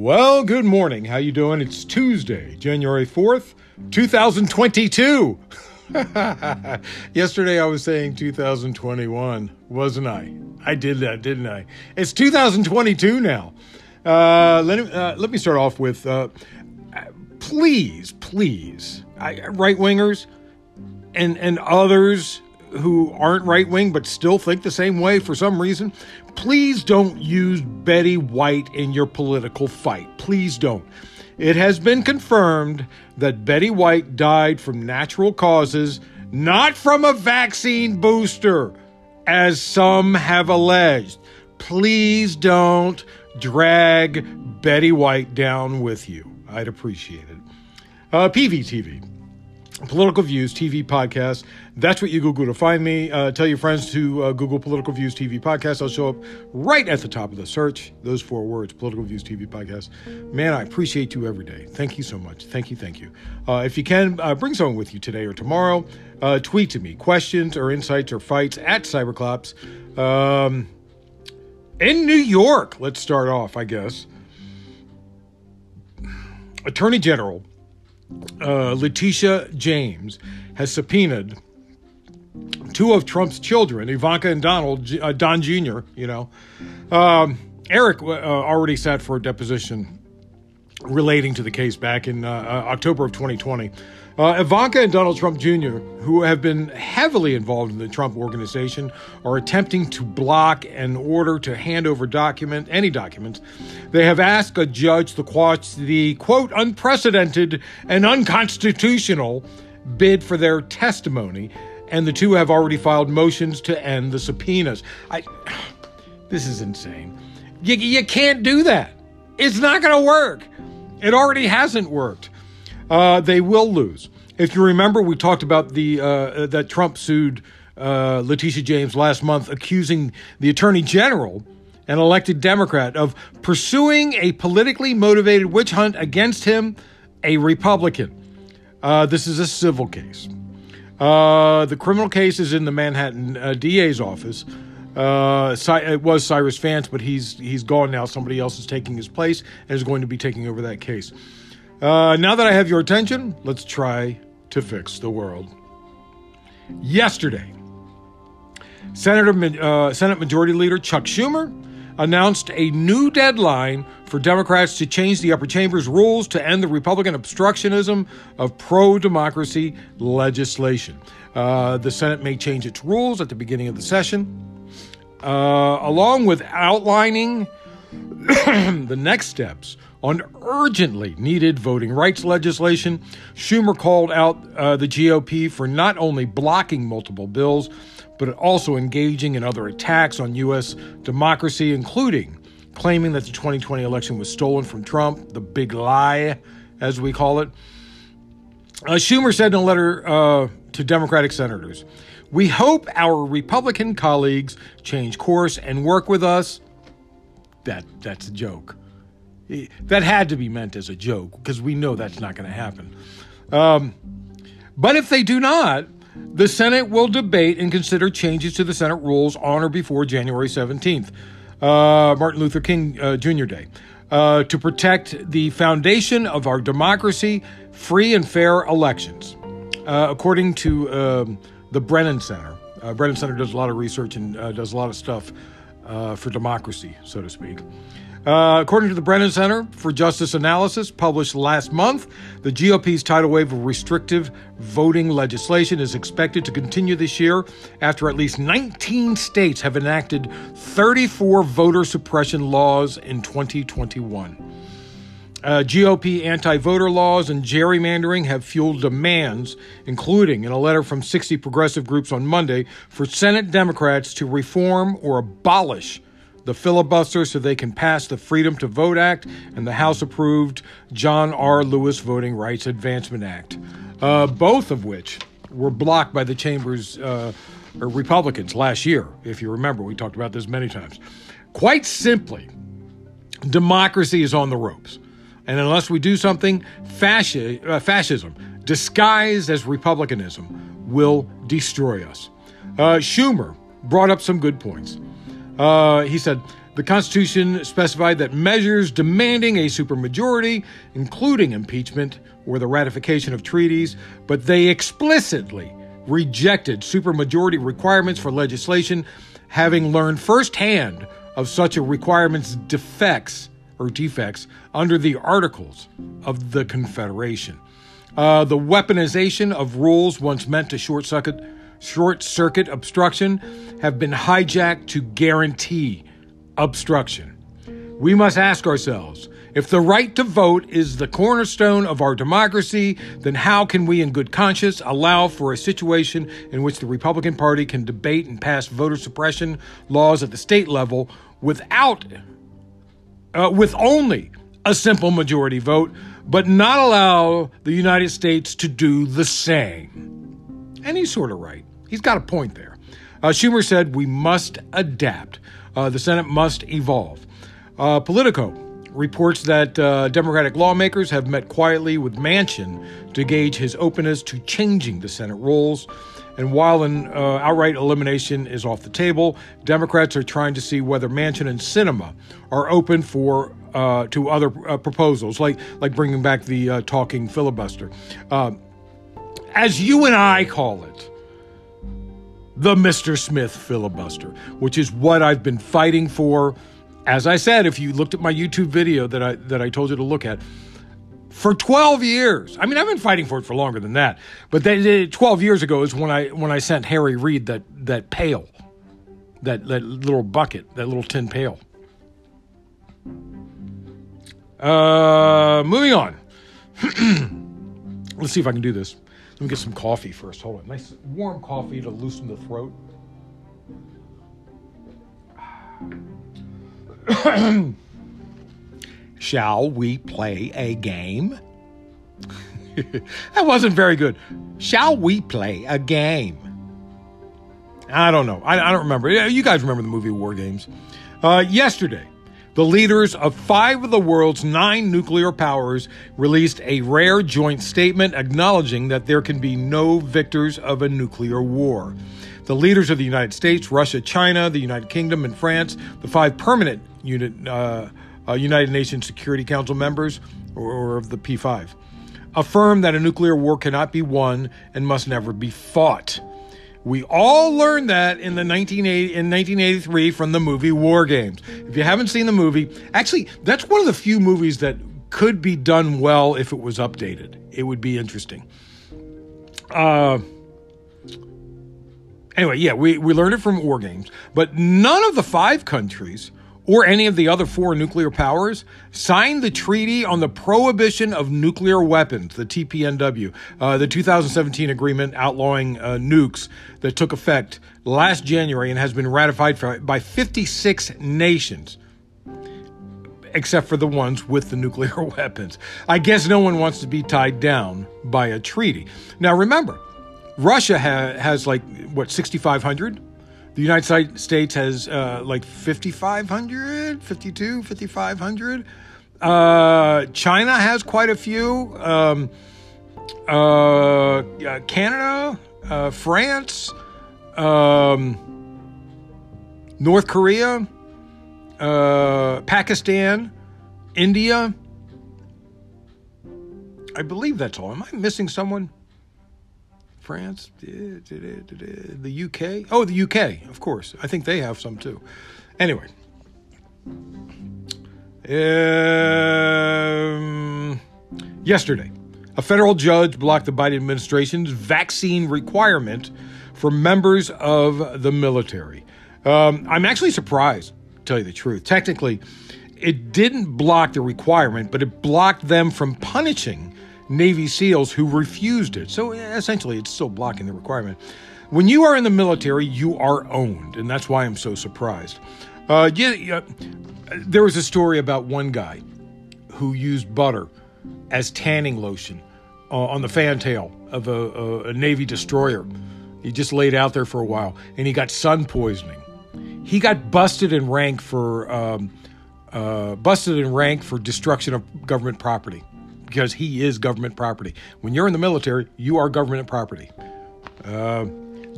Well, good morning. How you doing? It's Tuesday, January 4th, 2022. Yesterday I was saying 2021, wasn't I? I did that, didn't I? It's 2022 now. Uh, let, me, uh, let me start off with uh, please, please, right wingers and, and others who aren't right wing but still think the same way for some reason, please don't use Betty White in your political fight. Please don't. It has been confirmed that Betty White died from natural causes, not from a vaccine booster, as some have alleged. Please don't drag Betty White down with you. I'd appreciate it. Uh, PVTV. Political Views TV podcast. That's what you Google to find me. Uh, tell your friends to uh, Google Political Views TV podcast. I'll show up right at the top of the search. Those four words, Political Views TV podcast. Man, I appreciate you every day. Thank you so much. Thank you. Thank you. Uh, if you can, uh, bring someone with you today or tomorrow. Uh, tweet to me questions or insights or fights at Cyberclops. Um, in New York, let's start off, I guess. Attorney General uh, Letitia James has subpoenaed two of Trump's children, Ivanka and Donald, uh, Don Jr., you know. Um, Eric uh, already sat for a deposition relating to the case back in uh, uh October of 2020. Uh, Ivanka and Donald Trump Jr., who have been heavily involved in the Trump organization, are attempting to block an order to hand over document any documents. They have asked a judge to quash the quote unprecedented and unconstitutional bid for their testimony, and the two have already filed motions to end the subpoenas. I, this is insane. You, you can't do that. It's not going to work. It already hasn't worked uh, they will lose. If you remember, we talked about the uh, that Trump sued uh, Letitia James last month, accusing the Attorney General, an elected Democrat, of pursuing a politically motivated witch hunt against him, a Republican. Uh, this is a civil case. Uh, the criminal case is in the Manhattan uh, DA's office. Uh, it was Cyrus Vance, but he's he's gone now. Somebody else is taking his place and is going to be taking over that case. Uh, now that I have your attention, let's try to fix the world. Yesterday, Senator, uh, Senate Majority Leader Chuck Schumer announced a new deadline for Democrats to change the upper chamber's rules to end the Republican obstructionism of pro democracy legislation. Uh, the Senate may change its rules at the beginning of the session, uh, along with outlining the next steps on urgently needed voting rights legislation. Schumer called out uh, the GOP for not only blocking multiple bills, but also engaging in other attacks on U.S. democracy, including claiming that the 2020 election was stolen from Trump, the big lie, as we call it. Uh, Schumer said in a letter uh, to Democratic senators, We hope our Republican colleagues change course and work with us. That, that's a joke. That had to be meant as a joke because we know that's not going to happen. Um, but if they do not, the Senate will debate and consider changes to the Senate rules on or before January 17th, uh, Martin Luther King uh, Jr. Day, uh, to protect the foundation of our democracy, free and fair elections. Uh, according to um, the Brennan Center, uh, Brennan Center does a lot of research and uh, does a lot of stuff for democracy, so to speak. Uh, according to the Brennan Center for Justice Analysis, published last month, the GOP's tidal wave of restrictive voting legislation is expected to continue this year after at least 19 states have enacted 34 voter suppression laws in 2021. Uh, GOP anti voter laws and gerrymandering have fueled demands, including in a letter from 60 progressive groups on Monday, for Senate Democrats to reform or abolish the filibuster so they can pass the Freedom to Vote Act and the House approved John R. Lewis Voting Rights Advancement Act, uh, both of which were blocked by the chamber's uh, Republicans last year. If you remember, we talked about this many times. Quite simply, democracy is on the ropes. And unless we do something, fasci- uh, fascism, disguised as republicanism, will destroy us. Uh, Schumer brought up some good points. Uh, he said, The Constitution specified that measures demanding a supermajority, including impeachment or the ratification of treaties, but they explicitly rejected supermajority requirements for legislation, having learned firsthand of such a requirement's defects or defects under the Articles of the Confederation. Uh, the weaponization of rules once meant to short circuit, short circuit obstruction have been hijacked to guarantee obstruction. We must ask ourselves if the right to vote is the cornerstone of our democracy, then how can we, in good conscience, allow for a situation in which the Republican Party can debate and pass voter suppression laws at the state level without, uh, with only a simple majority vote, but not allow the United States to do the same? Any sort of right. He's got a point there. Uh, Schumer said we must adapt. Uh, the Senate must evolve. Uh, Politico reports that uh, Democratic lawmakers have met quietly with Manchin to gauge his openness to changing the Senate rules. And while an uh, outright elimination is off the table, Democrats are trying to see whether Manchin and Sinema are open for uh, to other proposals, like like bringing back the talking filibuster, as you and I call it, the Mr. Smith filibuster, which is what I've been fighting for as I said, if you looked at my YouTube video that I that I told you to look at, for 12 years. I mean, I've been fighting for it for longer than that. But they, 12 years ago is when I when I sent Harry Reid that that pail, that that little bucket, that little tin pail. Uh, moving on. Let's see if I can do this. Let me get some coffee first. Hold on. Nice warm coffee to loosen the throat. Shall we play a game? that wasn't very good. Shall we play a game? I don't know. I, I, don't remember. You guys remember the movie War Games? Uh, yesterday, the leaders of five of the world's nine nuclear powers released a rare joint statement acknowledging that there can be no victors of a nuclear war. The leaders of the United States, Russia, China, the United Kingdom, and France, the five permanent unit, uh, uh, United Nations Security Council members, or, or of the P5, affirm that a nuclear war cannot be won and must never be fought. We all learned that in the 1980, in 1983 from the movie War Games. If you haven't seen the movie, actually, that's one of the few movies that could be done well if it was updated. It would be interesting. Uh, Anyway, yeah, we, we learned it from war games, but none of the five countries or any of the other four nuclear powers signed the Treaty on the Prohibition of Nuclear Weapons, the TPNW, uh, the 2017 agreement outlawing uh, nukes that took effect last January and has been ratified by 56 nations. Except for the ones with the nuclear weapons. I guess no one wants to be tied down by a treaty. Now, remember, Russia ha- has like what 6,500. The United States has uh, like 5,500, 52, 5,500. Uh, China has quite a few. Um, uh, Canada, uh, France, um, North Korea, uh, Pakistan, India. I believe that's all. Am I missing someone? France, the UK. Oh, the UK, of course. I think they have some too. Anyway. Um, yesterday, a federal judge blocked the Biden administration's vaccine requirement for members of the military. Um, I'm actually surprised, to tell you the truth. Technically, it didn't block the requirement, but it blocked them from punishing Navy SEALs who refused it. So essentially, it's still blocking the requirement. When you are in the military, you are owned, and that's why I'm so surprised. Uh, yeah, yeah, there was a story about one guy who used butter as tanning lotion uh, on the fantail of a, a, a Navy destroyer. He just laid out there for a while, and he got sun poisoning. He got busted in rank for um, uh, busted in rank for destruction of government property because he is government property. When you're in the military, you are government property. Uh,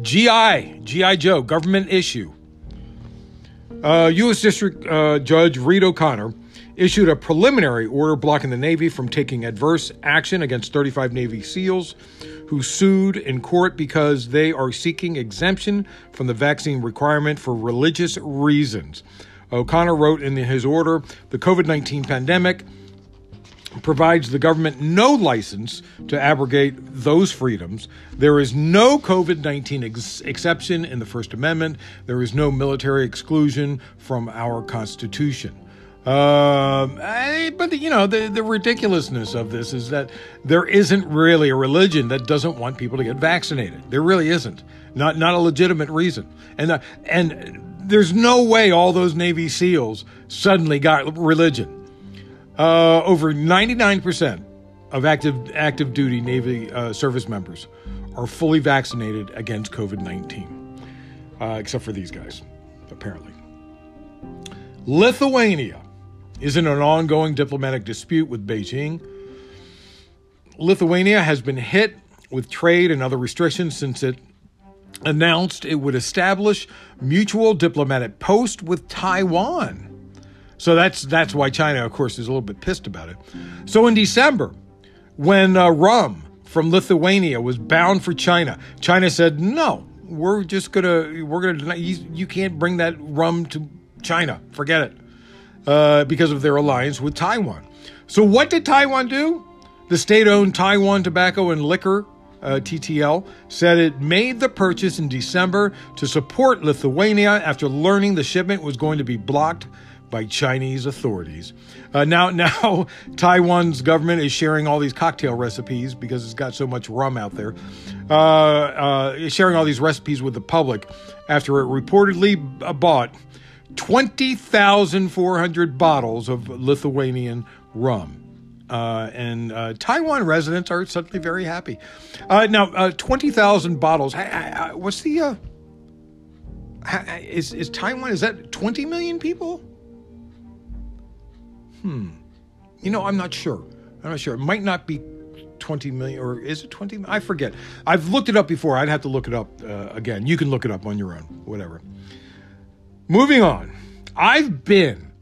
GI, GI Joe, government issue. Uh, U.S. District uh, Judge Reed O'Connor issued a preliminary order blocking the Navy from taking adverse action against 35 Navy SEALs who sued in court because they are seeking exemption from the vaccine requirement for religious reasons. O'Connor wrote in his order the COVID 19 pandemic provides the government no license to abrogate those freedoms. There is no COVID 19 ex- exception in the First Amendment. There is no military exclusion from our Constitution. Um, I, but you know the the ridiculousness of this is that there isn't really a religion that doesn't want people to get vaccinated. There really isn't. Not not a legitimate reason. And uh, and there's no way all those Navy SEALs suddenly got religion. Uh, over 99% of active active duty Navy uh, service members are fully vaccinated against COVID 19, uh, except for these guys, apparently. Lithuania is in an ongoing diplomatic dispute with Beijing. Lithuania has been hit with trade and other restrictions since it announced it would establish mutual diplomatic post with Taiwan. So that's that's why China, of course, is a little bit pissed about it. So in December, when uh, rum from Lithuania was bound for China, China said, "No, we're just gonna we're gonna you, you can't bring that rum to China. Forget it," uh, because of their alliance with Taiwan. So what did Taiwan do? The state-owned Taiwan Tobacco and Liquor uh, TTL, said it made the purchase in December to support Lithuania after learning the shipment was going to be blocked by Chinese authorities. Uh, now, now Taiwan's government is sharing all these cocktail recipes because it's got so much rum out there. Uh, uh, sharing all these recipes with the public after it reportedly bought 20,400 bottles of Lithuanian rum. Uh, and uh, Taiwan residents are suddenly very happy. Uh, now, uh, 20,000 bottles. I, I, what's the. Uh, is, is Taiwan, is that 20 million people? Hmm. You know, I'm not sure. I'm not sure. It might not be 20 million, or is it 20? I forget. I've looked it up before. I'd have to look it up uh, again. You can look it up on your own, whatever. Moving on. I've been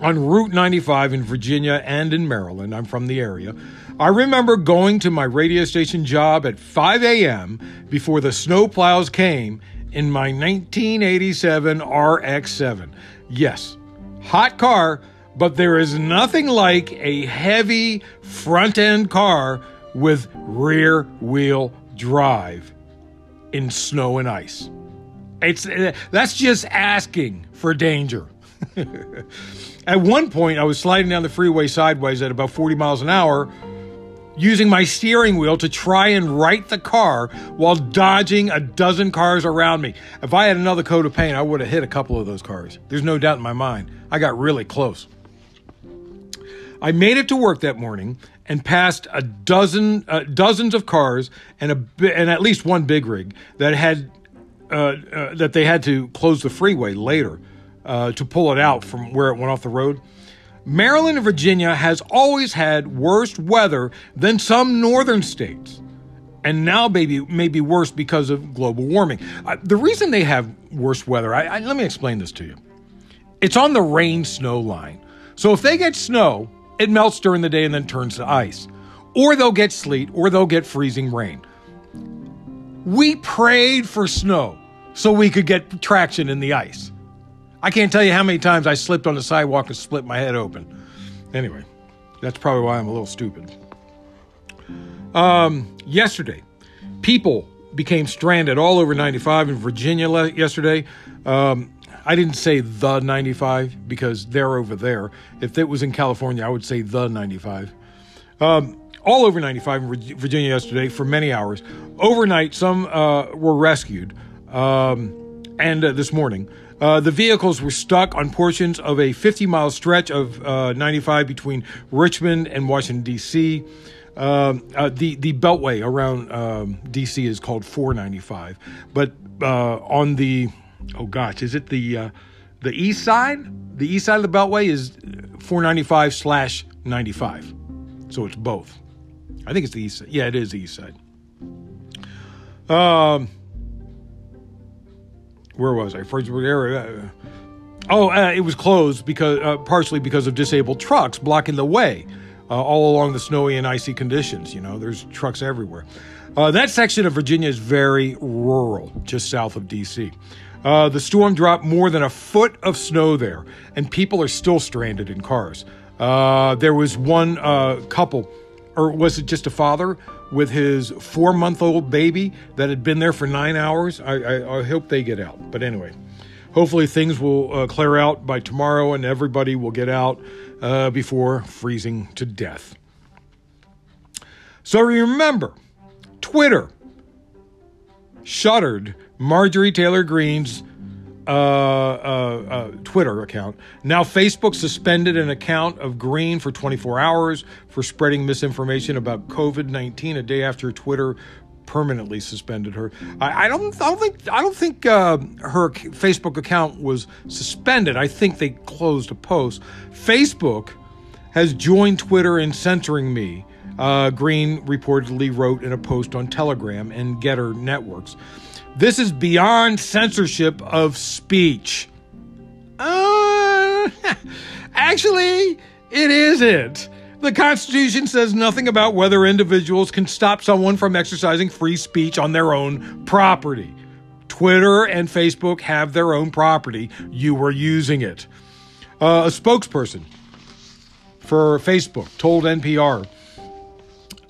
on Route 95 in Virginia and in Maryland. I'm from the area. I remember going to my radio station job at 5 a.m. before the snowplows came in my 1987 RX 7. Yes, hot car but there is nothing like a heavy front end car with rear wheel drive in snow and ice. It's eh, that's just asking for danger. at one point, I was sliding down the freeway sideways at about 40 miles an hour, using my steering wheel to try and right the car while dodging a dozen cars around me. If I had another coat of paint, I would have hit a couple of those cars. There's no doubt in my mind. I got really close. I made it to work that morning and passed a dozen, uh, dozens of cars and a and at least one big rig that had uh, uh, that they had to close the freeway later uh, to pull it out from where it went off the road. Maryland and Virginia has always had worse weather than some northern states. And now maybe maybe worse because of global warming. Uh, the reason they have worse weather, I, I, let me explain this to you. It's on the rain snow line. So if they get snow, it melts during the day and then turns to ice. Or they'll get sleet, or they'll get freezing rain. We prayed for snow so we could get traction in the ice. I can't tell you how many times I slipped on the sidewalk and split my head open. Anyway, that's probably why I'm a little stupid. Um, yesterday, people became stranded all over 95 in Virginia yesterday. Um, I didn't say the 95 because they're over there. If it was in California, I would say the 95. Um, all over 95 in Virginia yesterday for many hours. Overnight, some uh, were rescued. Um, and uh, this morning, uh, the vehicles were stuck on portions of a 50 mile stretch of uh, 95 between Richmond and Washington, D.C. Um, uh, the the beltway around um, DC is called 495, but uh, on the oh gosh, is it the uh, the east side? The east side of the Beltway is 495 slash 95, so it's both. I think it's the east side. Yeah, it is the east side. Um, where was I? Fredericksburg area. Oh, uh, it was closed because uh, partially because of disabled trucks blocking the way uh, all along the snowy and icy conditions. You know, there's trucks everywhere. Uh, that section of Virginia is very rural, just south of D.C. Uh, the storm dropped more than a foot of snow there, and people are still stranded in cars. Uh, there was one couple, or was it just a father with his four month old baby that had been there for nine hours? I, I, I hope they get out. But anyway hopefully things will uh, clear out by tomorrow and everybody will get out uh, before freezing to death. So remember, Twitter shuttered Marjorie Taylor Greene's uh, uh, uh, Twitter account. Now, Facebook suspended an account of Greene for 24 hours for spreading misinformation about COVID 19 a day after Twitter permanently suspended her. I, I don't. I don't think. I don't think uh, her Facebook account was suspended. I think they closed a post. Facebook has joined Twitter in censoring me. Uh, Greene reportedly wrote in a post on Telegram and Gettr networks. This is beyond censorship of speech. Uh, actually, it isn't. The Constitution says nothing about whether individuals can stop someone from exercising free speech on their own property. Twitter and Facebook have their own property. You were using it. Uh, a spokesperson for Facebook told NPR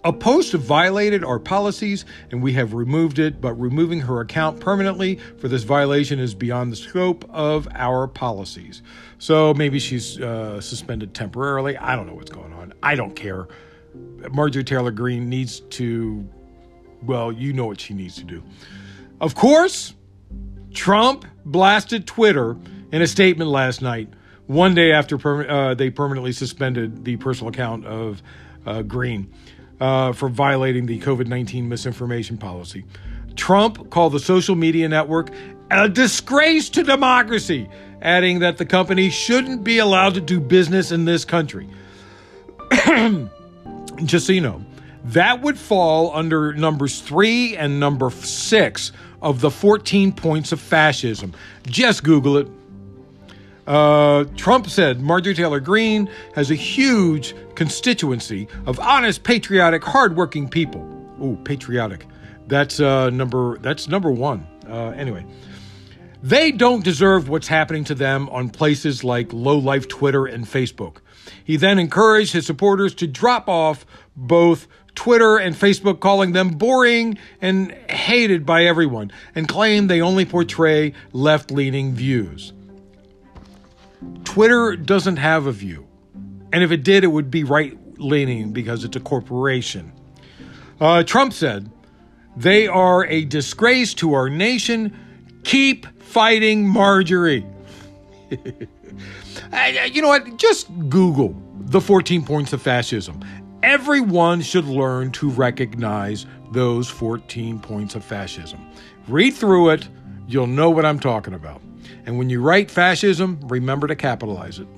a post violated our policies and we have removed it, but removing her account permanently for this violation is beyond the scope of our policies. So maybe she's uh, suspended temporarily. I don't know what's going on. I don't care. Marjorie Taylor Greene needs to, well, you know what she needs to do. Of course, Trump blasted Twitter in a statement last night, one day after per- uh, they permanently suspended the personal account of uh, Greene uh, for violating the COVID 19 misinformation policy. Trump called the social media network a disgrace to democracy, adding that the company shouldn't be allowed to do business in this country. Just so you know, that would fall under numbers three and number six of the 14 points of fascism. Just Google it. Uh, Trump said Marjorie Taylor Greene has a huge constituency of honest, patriotic, hardworking people. Ooh, patriotic. That's uh, number. That's number one. Uh, anyway, they don't deserve what's happening to them on places like low life Twitter and Facebook. He then encouraged his supporters to drop off both Twitter and Facebook, calling them boring and hated by everyone, and claimed they only portray left leaning views. Twitter doesn't have a view. And if it did, it would be right leaning because it's a corporation. Uh, Trump said, they are a disgrace to our nation. Keep fighting Marjorie. you know what? Just Google the 14 points of fascism. Everyone should learn to recognize those 14 points of fascism. Read through it, you'll know what I'm talking about. And when you write fascism, remember to capitalize it.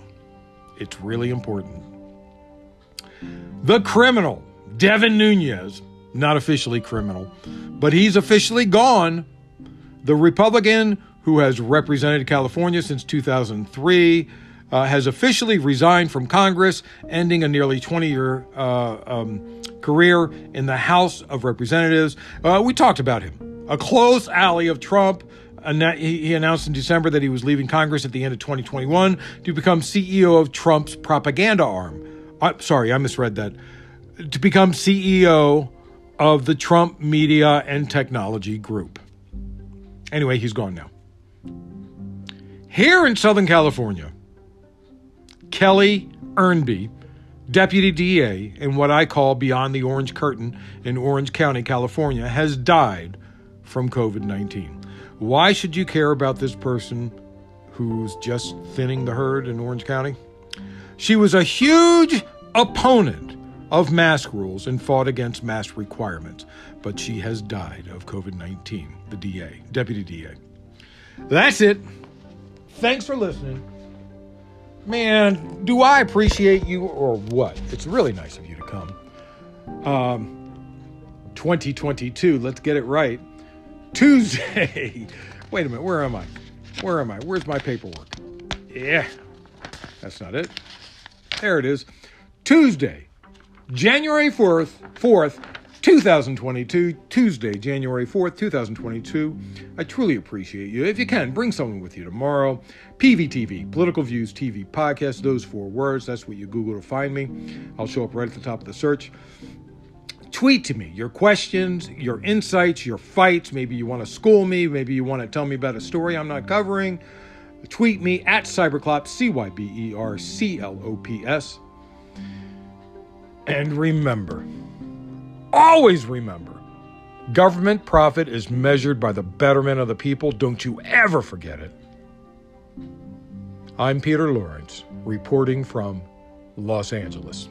It's really important. The criminal, Devin Nunes, not officially criminal, but he's officially gone. The Republican who has represented California since 2003 uh, has officially resigned from Congress, ending a nearly 20 year uh, um, career in the House of Representatives. Uh, we talked about him, a close ally of Trump he announced in December that he was leaving Congress at the end of 2021 to become CEO of Trump's propaganda arm. Uh, sorry, I misread that. To become CEO of the Trump Media and Technology Group. Anyway, he's gone now. Here in Southern California, Kelly Ernby, deputy DA in what I call Beyond the Orange Curtain in Orange County, California, has died from COVID 19. Why should you care about this person who's just thinning the herd in Orange County? She was a huge opponent of mask rules and fought against mask requirements, but she has died of COVID 19, the DA, Deputy DA. That's it. Thanks for listening. Man, do I appreciate you or what? It's really nice of you to come. Um, 2022, let's get it right. Tuesday. Wait a minute, where am I? Where am I? Where's my paperwork? Yeah, that's not it. There it is. Tuesday, January 4th, 4th, 2022, Tuesday, January 4th, 2022. I truly appreciate you. If you can, bring someone with you tomorrow. PVTV, Political Views TV Podcast, those four words. That's what you Google to find me. I'll show up right at the top of the search. Tweet to me your questions, your insights, your fights. Maybe you want to school me. Maybe you want to tell me about a story I'm not covering. Tweet me at Cyberclops, C Y B E R C L O P S. And remember, always remember, government profit is measured by the betterment of the people. Don't you ever forget it. I'm Peter Lawrence, reporting from Los Angeles.